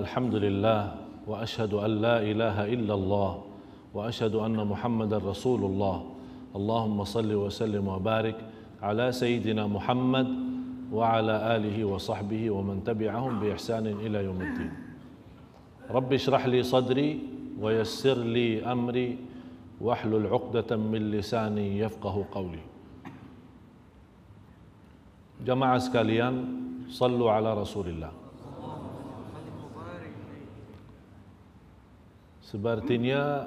الحمد لله وأشهد أن لا إله إلا الله وأشهد أن محمدا رسول الله. اللهم صل وسلم وبارك على سيدنا محمد وعلى آله وصحبه ومن تبعهم بإحسان إلى يوم الدين. رب اشرح لي صدري ويسر لي أمري واحلل عقدة من لساني يفقه قولي. جماعة sekalian صلوا على رسول الله. Sepertinya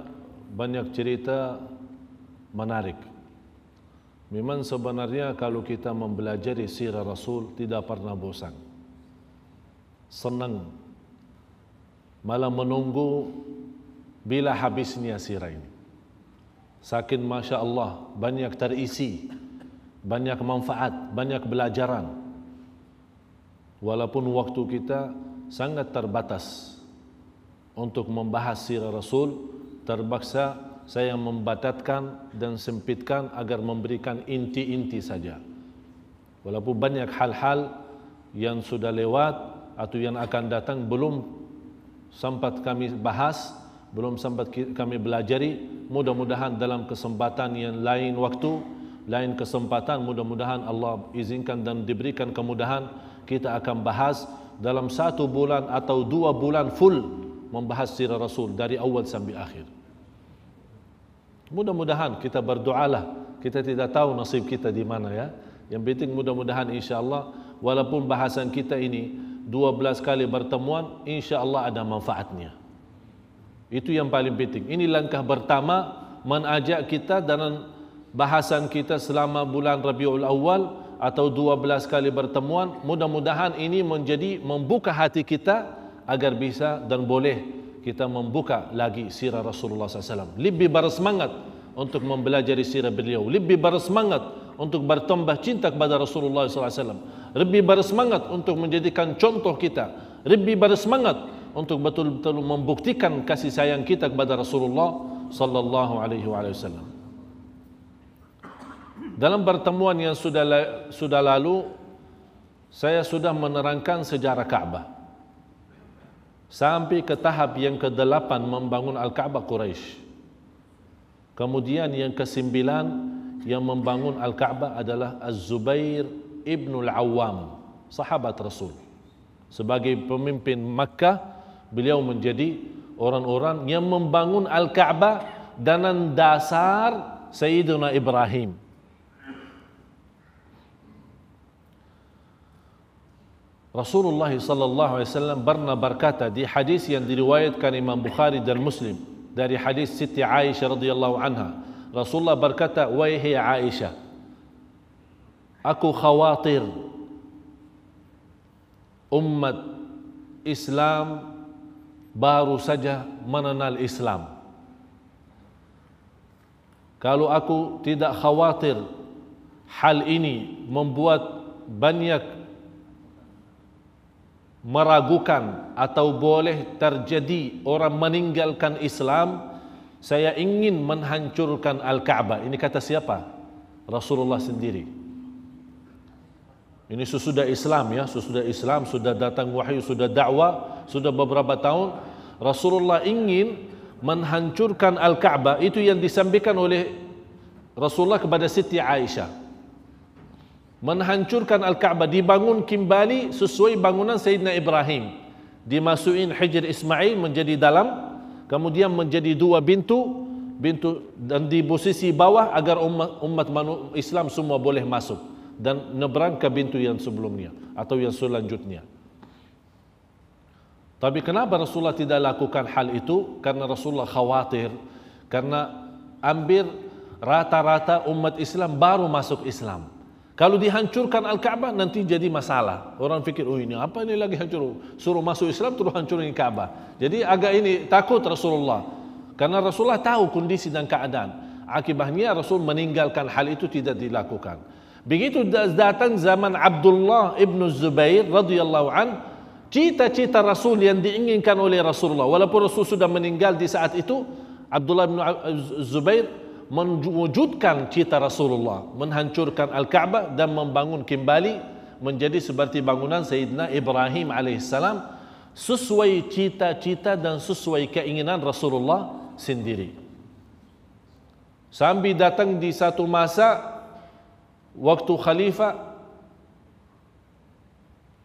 banyak cerita menarik. Memang sebenarnya kalau kita mempelajari sirah Rasul tidak pernah bosan. Senang. Malah menunggu bila habisnya sirah ini. Sakin Masya Allah banyak terisi. Banyak manfaat, banyak belajaran. Walaupun waktu kita sangat terbatas untuk membahas sirah Rasul terpaksa saya membatatkan dan sempitkan agar memberikan inti-inti saja. Walaupun banyak hal-hal yang sudah lewat atau yang akan datang belum sempat kami bahas, belum sempat kami belajari, mudah-mudahan dalam kesempatan yang lain waktu, lain kesempatan mudah-mudahan Allah izinkan dan diberikan kemudahan kita akan bahas dalam satu bulan atau dua bulan full membahas sirah Rasul dari awal sampai akhir. Mudah-mudahan kita berdoalah. Kita tidak tahu nasib kita di mana ya. Yang penting mudah-mudahan insya-Allah walaupun bahasan kita ini 12 kali bertemuan insya-Allah ada manfaatnya. Itu yang paling penting. Ini langkah pertama mengajak kita dalam bahasan kita selama bulan Rabiul Awal atau 12 kali bertemuan mudah-mudahan ini menjadi membuka hati kita agar bisa dan boleh kita membuka lagi sirah Rasulullah SAW. Lebih bersemangat untuk mempelajari sirah beliau. Lebih bersemangat untuk bertambah cinta kepada Rasulullah SAW. Lebih bersemangat untuk menjadikan contoh kita. Lebih bersemangat untuk betul-betul membuktikan kasih sayang kita kepada Rasulullah Sallallahu Alaihi Wasallam. Dalam pertemuan yang sudah sudah lalu, saya sudah menerangkan sejarah Ka'bah sampai ke tahap yang ke-8 membangun Al-Kaabah Quraisy. Kemudian yang ke-9 yang membangun Al-Kaabah adalah Az-Zubair ibn Al-Awwam, sahabat Rasul. Sebagai pemimpin Makkah, beliau menjadi orang-orang yang membangun Al-Kaabah dengan dasar Sayyidina Ibrahim. Rasulullah sallallahu alaihi wasallam pernah berkata di hadis yang diriwayatkan Imam Bukhari dan Muslim dari hadis Siti Aisyah radhiyallahu anha. Rasulullah berkata wahai Aisyah aku khawatir umat Islam baru saja mengenal Islam. Kalau aku tidak khawatir hal ini membuat banyak meragukan atau boleh terjadi orang meninggalkan Islam saya ingin menghancurkan Al-Kaabah. Ini kata siapa? Rasulullah sendiri. Ini sesudah Islam ya sesudah Islam sudah datang wahyu sudah dakwah sudah beberapa tahun Rasulullah ingin menghancurkan Al-Kaabah. Itu yang disampaikan oleh Rasulullah kepada Siti Aisyah menghancurkan Al-Kaabah dibangun kembali sesuai bangunan Sayyidina Ibrahim. Dimasukin Hijr Ismail menjadi dalam kemudian menjadi dua pintu pintu dan di posisi bawah agar umat, umat Islam semua boleh masuk dan nebrang ke pintu yang sebelumnya atau yang selanjutnya. Tapi kenapa Rasulullah tidak lakukan hal itu? Karena Rasulullah khawatir karena hampir rata-rata umat Islam baru masuk Islam kalau dihancurkan Al-Kaabah nanti jadi masalah. Orang fikir, oh ini apa ini lagi hancur? Suruh masuk Islam terus hancurin Kaabah. Jadi agak ini takut Rasulullah. Karena Rasulullah tahu kondisi dan keadaan. Akibatnya Rasul meninggalkan hal itu tidak dilakukan. Begitu datang zaman Abdullah ibn Zubair radhiyallahu an, cita-cita Rasul yang diinginkan oleh Rasulullah, walaupun Rasul sudah meninggal di saat itu, Abdullah bin Zubair mewujudkan cita Rasulullah, menghancurkan Al-Kaabah dan membangun kembali menjadi seperti bangunan Sayyidina Ibrahim alaihissalam sesuai cita-cita dan sesuai keinginan Rasulullah sendiri. Sambil datang di satu masa waktu khalifah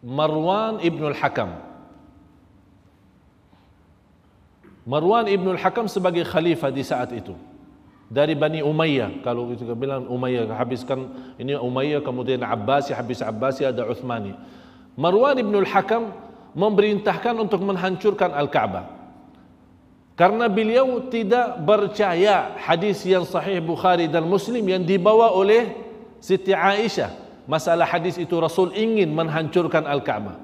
Marwan ibn al-Hakam. Marwan ibn al-Hakam sebagai khalifah di saat itu dari Bani Umayyah. Kalau kita bilang Umayyah habiskan. Ini Umayyah kemudian Abbasi habis Abbasi ada Uthmani. Marwan ibn al-Hakam memerintahkan untuk menghancurkan Al-Ka'bah. Karena beliau tidak percaya hadis yang sahih Bukhari dan Muslim yang dibawa oleh Siti Aisyah. Masalah hadis itu Rasul ingin menghancurkan Al-Ka'bah.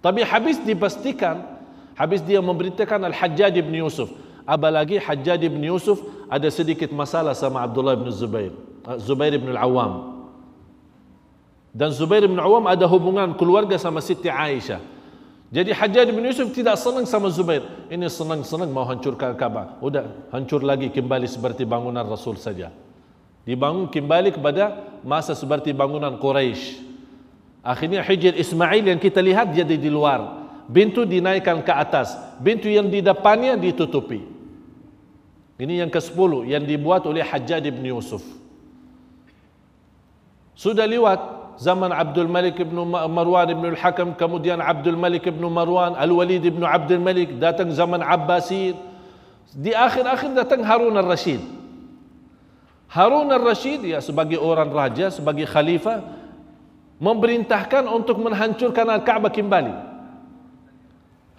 Tapi habis dipastikan habis dia memberitakan Al-Hajjaj ibn Yusuf apalagi Hajjaj bin Yusuf ada sedikit masalah sama Abdullah bin Zubair. Uh, Zubair bin Al-Awwam. Dan Zubair bin Al-Awwam ada hubungan keluarga sama Siti Aisyah. Jadi Hajjaj bin Yusuf tidak senang sama Zubair. Ini senang-senang mau hancurkan Kaabah. Udah hancur lagi kembali seperti bangunan Rasul saja. Dibangun kembali kepada masa seperti bangunan Quraisy akhirnya Hijr Ismail yang kita lihat jadi di luar pintu dinaikkan ke atas pintu yang di depannya ditutupi ini yang ke-10 yang dibuat oleh Hajjaj bin Yusuf. Sudah lewat zaman Abdul Malik bin Marwan bin Al-Hakam, kemudian Abdul Malik bin Marwan, Al-Walid bin Abdul Malik, datang zaman Abbasi. Di akhir-akhir datang Harun al-Rashid. Harun al-Rashid ya sebagai orang raja, sebagai khalifah memerintahkan untuk menghancurkan Al-Ka'bah kembali.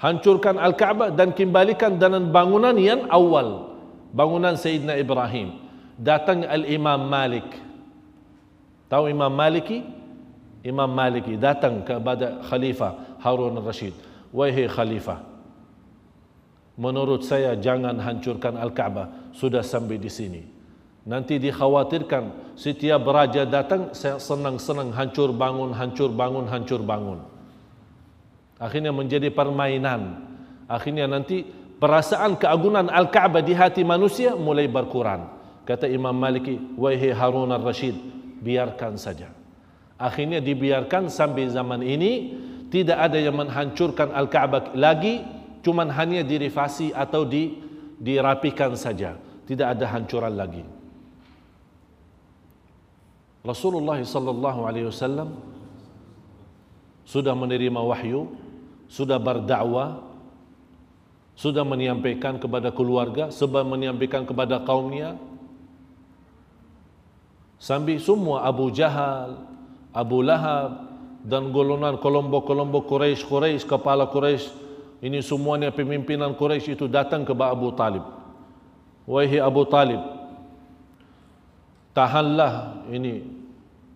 Hancurkan Al-Ka'bah dan kembalikan dengan bangunan yang awal. Bangunan Sayyidina Ibrahim. Datang al-Imam Malik. Tahu Imam Maliki? Imam Maliki datang kepada Khalifah Harun al-Rashid wahai Khalifah menurut saya jangan hancurkan Al-Kaabah. Sudah sampai di sini. Nanti dikhawatirkan setiap raja datang senang-senang hancur bangun hancur bangun hancur bangun akhirnya menjadi permainan akhirnya nanti perasaan keagungan Al-Kaabah di hati manusia mulai berkurang. Kata Imam Maliki, wahai Harun al-Rashid, biarkan saja. Akhirnya dibiarkan sampai zaman ini, tidak ada yang menghancurkan Al-Kaabah lagi, cuma hanya direvasi atau di, dirapikan saja. Tidak ada hancuran lagi. Rasulullah sallallahu alaihi wasallam sudah menerima wahyu, sudah berdakwah, sudah menyampaikan kepada keluarga sebab menyampaikan kepada kaumnya. Sambil semua Abu Jahal Abu Lahab dan golongan kelompok-kelompok Quraisy Quraisy kepala Quraisy ini semuanya pimpinan Quraisy itu datang ke Abu Talib. Wahai Abu Talib tahanlah ini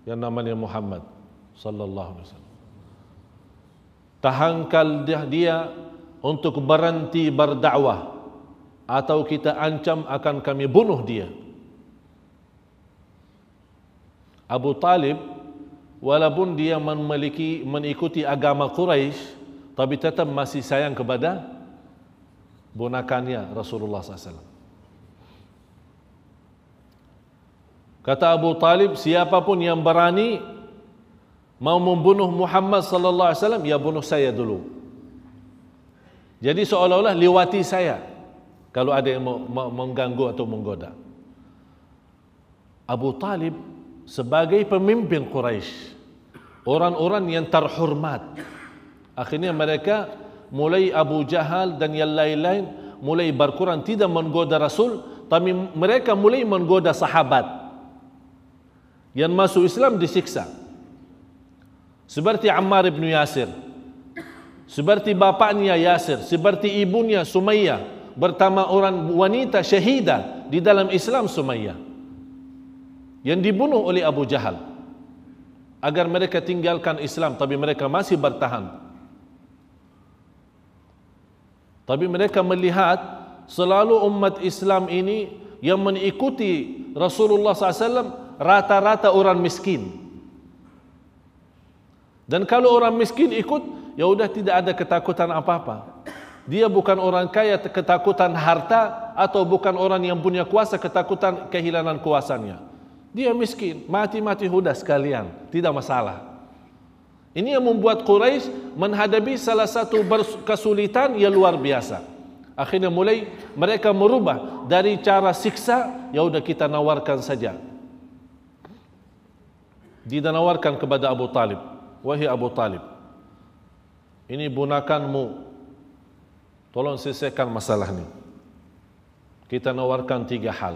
yang namanya Muhammad sallallahu alaihi wasallam tahankal dia, dia untuk berhenti berdakwah atau kita ancam akan kami bunuh dia. Abu Talib walaupun dia memiliki mengikuti agama Quraisy tapi tetap masih sayang kepada bonakannya Rasulullah SAW. Kata Abu Talib, siapapun yang berani mau membunuh Muhammad sallallahu alaihi wasallam, ya bunuh saya dulu. Jadi seolah-olah lewati saya kalau ada yang mengganggu atau menggoda. Abu Talib sebagai pemimpin Quraisy, orang-orang yang terhormat. Akhirnya mereka mulai Abu Jahal dan yang lain-lain mulai berkurang tidak menggoda Rasul, tapi mereka mulai menggoda sahabat. Yang masuk Islam disiksa. Seperti Ammar bin Yasir. Seperti bapaknya Yasir, seperti ibunya Sumayyah, bertama orang wanita syahidah di dalam Islam Sumayyah. Yang dibunuh oleh Abu Jahal. Agar mereka tinggalkan Islam tapi mereka masih bertahan. Tapi mereka melihat selalu umat Islam ini yang mengikuti Rasulullah SAW rata-rata orang miskin. Dan kalau orang miskin ikut, ya sudah tidak ada ketakutan apa-apa. Dia bukan orang kaya ketakutan harta atau bukan orang yang punya kuasa ketakutan kehilangan kuasanya. Dia miskin, mati-mati huda sekalian, tidak masalah. Ini yang membuat Quraisy menghadapi salah satu kesulitan yang luar biasa. Akhirnya mulai mereka merubah dari cara siksa, ya udah kita nawarkan saja. Dinawarkan kepada Abu Talib, wahai Abu Talib, ini bunakanmu Tolong selesaikan masalah ini. Kita nawarkan tiga hal.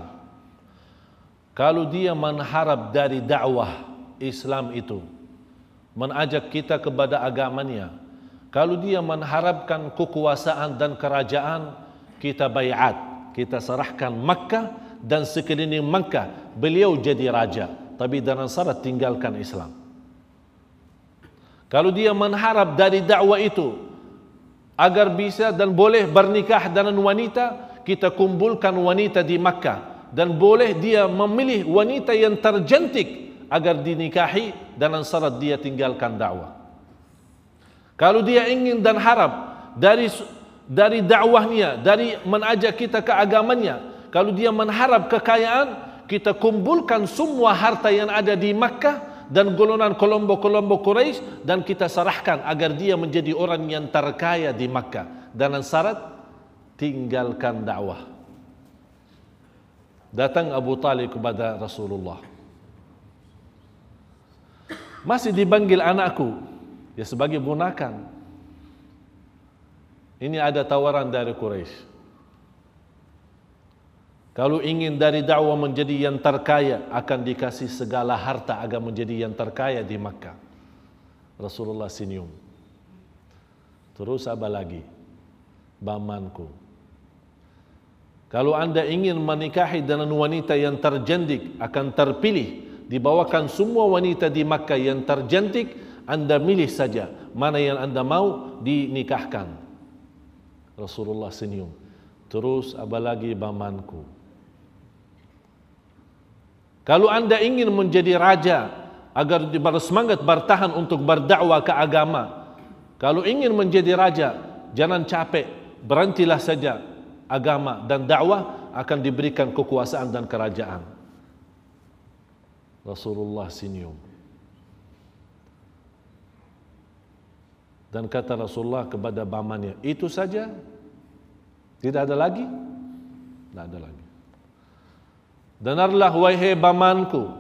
Kalau dia mengharap dari dakwah Islam itu, mengajak kita kepada agamanya, kalau dia mengharapkan kekuasaan dan kerajaan, kita bayat, kita serahkan Makkah dan sekeliling Makkah, beliau jadi raja. Tapi dengan syarat tinggalkan Islam. Kalau dia mengharap dari dakwah itu, agar bisa dan boleh bernikah dengan wanita kita kumpulkan wanita di Makkah dan boleh dia memilih wanita yang tercantik agar dinikahi dengan syarat dia tinggalkan dakwah. Kalau dia ingin dan harap dari dari dakwahnya dari mengajak kita ke agamanya kalau dia mengharap kekayaan kita kumpulkan semua harta yang ada di Makkah dan golongan kelompok-kelompok Quraisy dan kita serahkan agar dia menjadi orang yang terkaya di Makkah dengan syarat tinggalkan dakwah. Datang Abu Talib kepada Rasulullah. Masih dipanggil anakku ya sebagai bunakan. Ini ada tawaran dari Quraisy. Kalau ingin dari dakwah menjadi yang terkaya akan dikasih segala harta agar menjadi yang terkaya di Makkah. Rasulullah senyum. Terus apa lagi? Bamanku. Kalau anda ingin menikahi dengan wanita yang terjendik akan terpilih dibawakan semua wanita di Makkah yang terjentik anda milih saja mana yang anda mau dinikahkan. Rasulullah senyum. Terus apa lagi bamanku? Kalau anda ingin menjadi raja agar bersemangat bertahan untuk berdakwah ke agama, kalau ingin menjadi raja, jangan capek, berhentilah saja agama dan dakwah akan diberikan kekuasaan dan kerajaan. Rasulullah senyum. Dan kata Rasulullah kepada bamannya, itu saja? Tidak ada lagi? Tidak ada lagi. Dengarlah wahai bamanku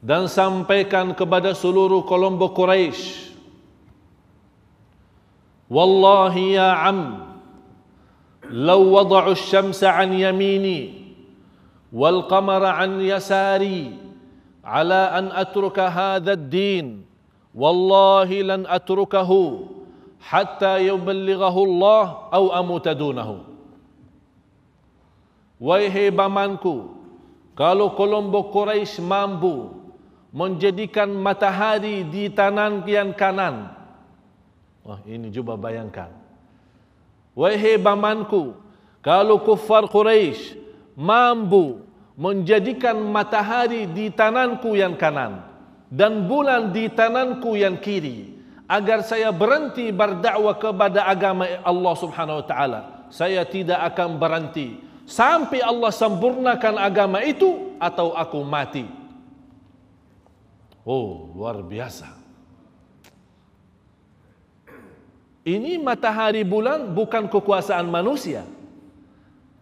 dan sampaikan kepada seluruh kelompok Quraisy. Wallahi ya am law wada'u asy-syamsa an yamini wal qamara an yasari ala an atruka hadha ad-din wallahi lan atrukahu hatta yuballighahu Allah aw amuta dunahu Wahai bamanku, kalau kelompok Quraisy mampu menjadikan matahari di tangan yang kanan. Wah, ini coba bayangkan. Wahai bamanku, kalau kufar Quraisy mampu menjadikan matahari di tanganku yang kanan dan bulan di tanganku yang kiri agar saya berhenti berdakwah kepada agama Allah Subhanahu wa taala saya tidak akan berhenti sampai Allah sempurnakan agama itu atau aku mati. Oh, luar biasa. Ini matahari bulan bukan kekuasaan manusia.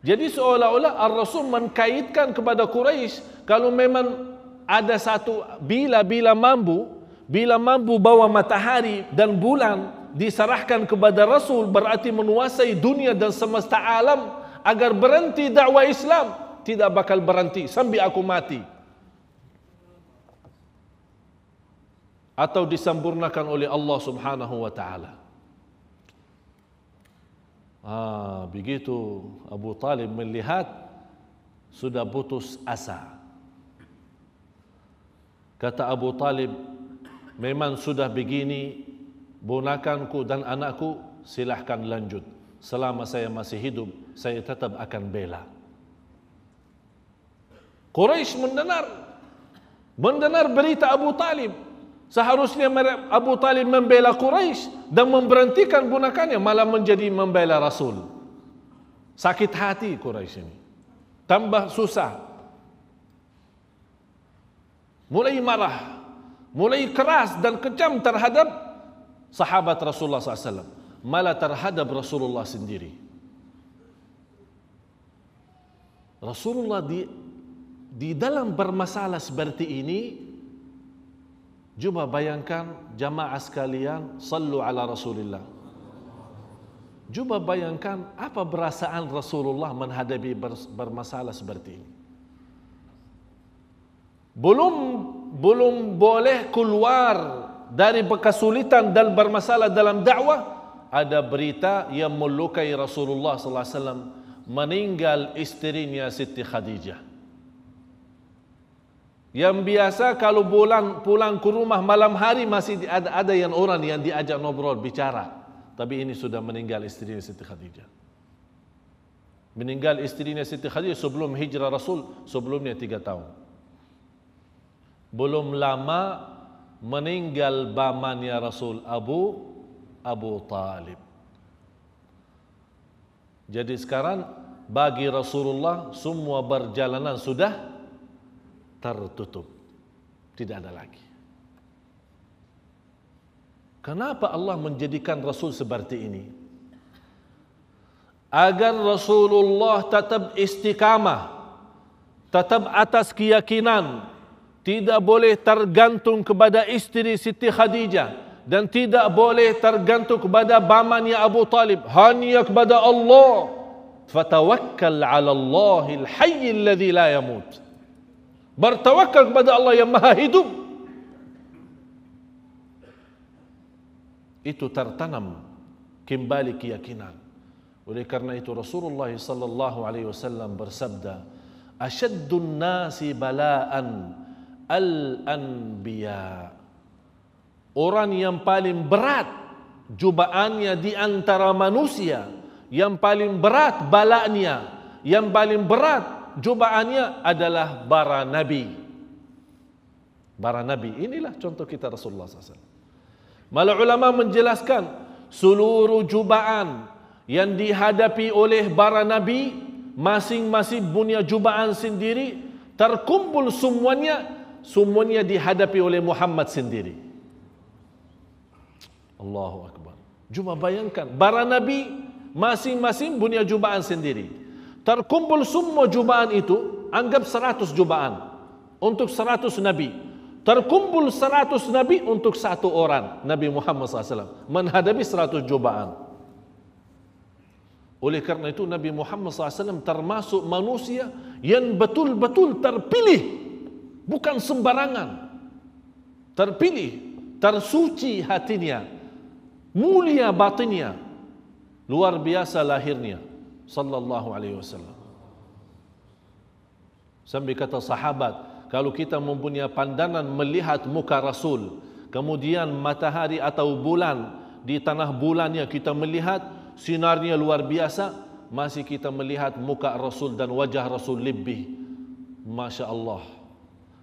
Jadi seolah-olah Ar-Rasul mengkaitkan kepada Quraisy kalau memang ada satu bila-bila mampu, bila mampu bawa matahari dan bulan diserahkan kepada Rasul berarti menguasai dunia dan semesta alam agar berhenti dakwah Islam tidak bakal berhenti sampai aku mati atau disempurnakan oleh Allah Subhanahu wa taala. Ah, begitu Abu Talib melihat sudah putus asa. Kata Abu Talib, memang sudah begini, bunakanku dan anakku silahkan lanjut selama saya masih hidup, saya tetap akan bela. Quraisy mendengar mendengar berita Abu Talib Seharusnya Abu Talib membela Quraisy dan memberhentikan bunakannya malah menjadi membela Rasul. Sakit hati Quraisy ini. Tambah susah. Mulai marah, mulai keras dan kejam terhadap sahabat Rasulullah SAW. Malah terhadap Rasulullah sendiri. Rasulullah di di dalam bermasalah seperti ini Cuba bayangkan jamaah sekalian sallu ala Rasulillah. Cuba bayangkan apa perasaan Rasulullah menghadapi bermasalah seperti ini. Belum belum boleh keluar dari kesulitan dan bermasalah dalam dakwah ada berita yang melukai Rasulullah sallallahu alaihi wasallam meninggal istrinya Siti Khadijah. Yang biasa kalau pulang pulang ke rumah malam hari masih ada ada yang orang yang diajak ngobrol bicara. Tapi ini sudah meninggal istrinya Siti Khadijah. Meninggal istrinya Siti Khadijah sebelum hijrah Rasul sebelumnya tiga tahun. Belum lama meninggal bamannya Rasul Abu Abu Talib. Jadi sekarang bagi Rasulullah semua perjalanan sudah tertutup. Tidak ada lagi. Kenapa Allah menjadikan Rasul seperti ini? Agar Rasulullah tetap istiqamah, tetap atas keyakinan, tidak boleh tergantung kepada istri Siti Khadijah dan tidak boleh tergantung kepada bamannya Abu Talib, hanya kepada Allah. Fatawakkal 'ala Allahil hayyil ladzi la yamut. Bertawakal kepada Allah yang maha hidup. Itu tertanam kembali keyakinan. Oleh karena itu Rasulullah sallallahu alaihi wasallam bersabda, "Ashaddun nasi bala'an al-anbiya." Orang yang paling berat jubaannya di antara manusia, yang paling berat balanya, yang paling berat jubaannya adalah bara Nabi. Bara Nabi. Inilah contoh kita Rasulullah SAW. Malah ulama menjelaskan seluruh jubaan yang dihadapi oleh bara Nabi masing-masing punya jubaan sendiri terkumpul semuanya semuanya dihadapi oleh Muhammad sendiri. Allahu Akbar. Cuma bayangkan bara Nabi masing-masing punya jubaan sendiri. Terkumpul semua jubaan itu anggap seratus jubaan untuk seratus nabi. Terkumpul seratus nabi untuk satu orang Nabi Muhammad SAW menghadapi seratus jubaan oleh karena itu Nabi Muhammad SAW termasuk manusia yang betul-betul terpilih. Bukan sembarangan. Terpilih tersuci hatinya mulia batinnya. Luar biasa lahirnya. Sallallahu alaihi wasallam. Sampai kata sahabat, kalau kita mempunyai pandangan melihat muka Rasul, kemudian matahari atau bulan di tanah bulannya kita melihat sinarnya luar biasa, masih kita melihat muka Rasul dan wajah Rasul lebih Masya Allah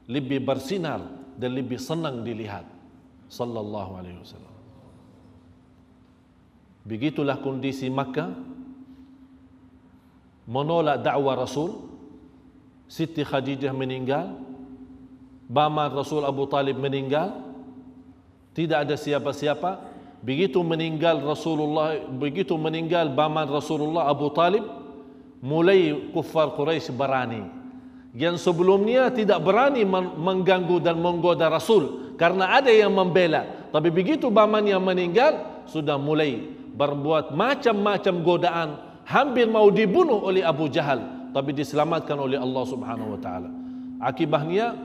lebih bersinar dan lebih senang dilihat. Sallallahu alaihi wasallam begitulah kondisi Makkah. Menolak dakwah Rasul. Siti Khadijah meninggal. Bama Rasul Abu Talib meninggal. Tidak ada siapa-siapa. Begitu meninggal Rasulullah begitu meninggal Bama Rasulullah Abu Talib mulai kufar Quraisy berani. Yang sebelumnya tidak berani mengganggu dan menggoda Rasul karena ada yang membela. Tapi begitu Baman yang meninggal sudah mulai berbuat macam-macam godaan hampir mau dibunuh oleh Abu Jahal tapi diselamatkan oleh Allah Subhanahu wa taala. Akibatnya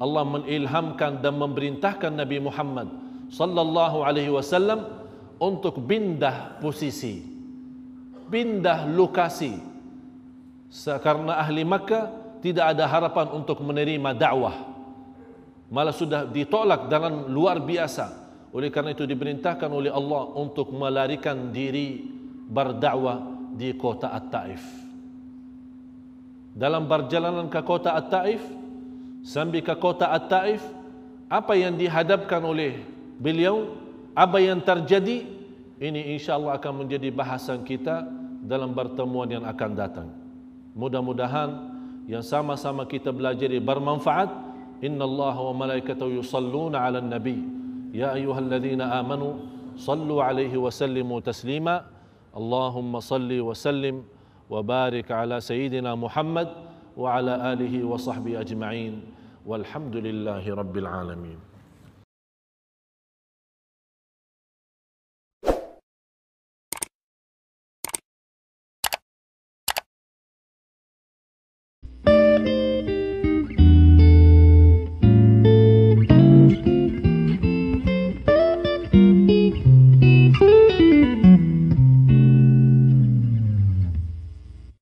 Allah menilhamkan dan memerintahkan Nabi Muhammad sallallahu alaihi wasallam untuk pindah posisi. Pindah lokasi. Karena ahli Makkah tidak ada harapan untuk menerima dakwah. Malah sudah ditolak dengan luar biasa. Oleh karena itu diperintahkan oleh Allah untuk melarikan diri berdakwah di kota At-Taif. Dalam perjalanan ke kota At-Taif, sambil ke kota At-Taif, apa yang dihadapkan oleh beliau, apa yang terjadi, ini insya Allah akan menjadi bahasan kita dalam pertemuan yang akan datang. Mudah-mudahan yang sama-sama kita belajar bermanfaat. Inna Allah wa malaikatahu yusalluna ala nabi. Ya ayuhalladzina amanu sallu alaihi wa sallimu taslima. Allahumma salli wa sallim wa barik ala sayyidina Muhammad wa ala alihi wa sahbihi ajma'in. Walhamdulillahi rabbil alamin.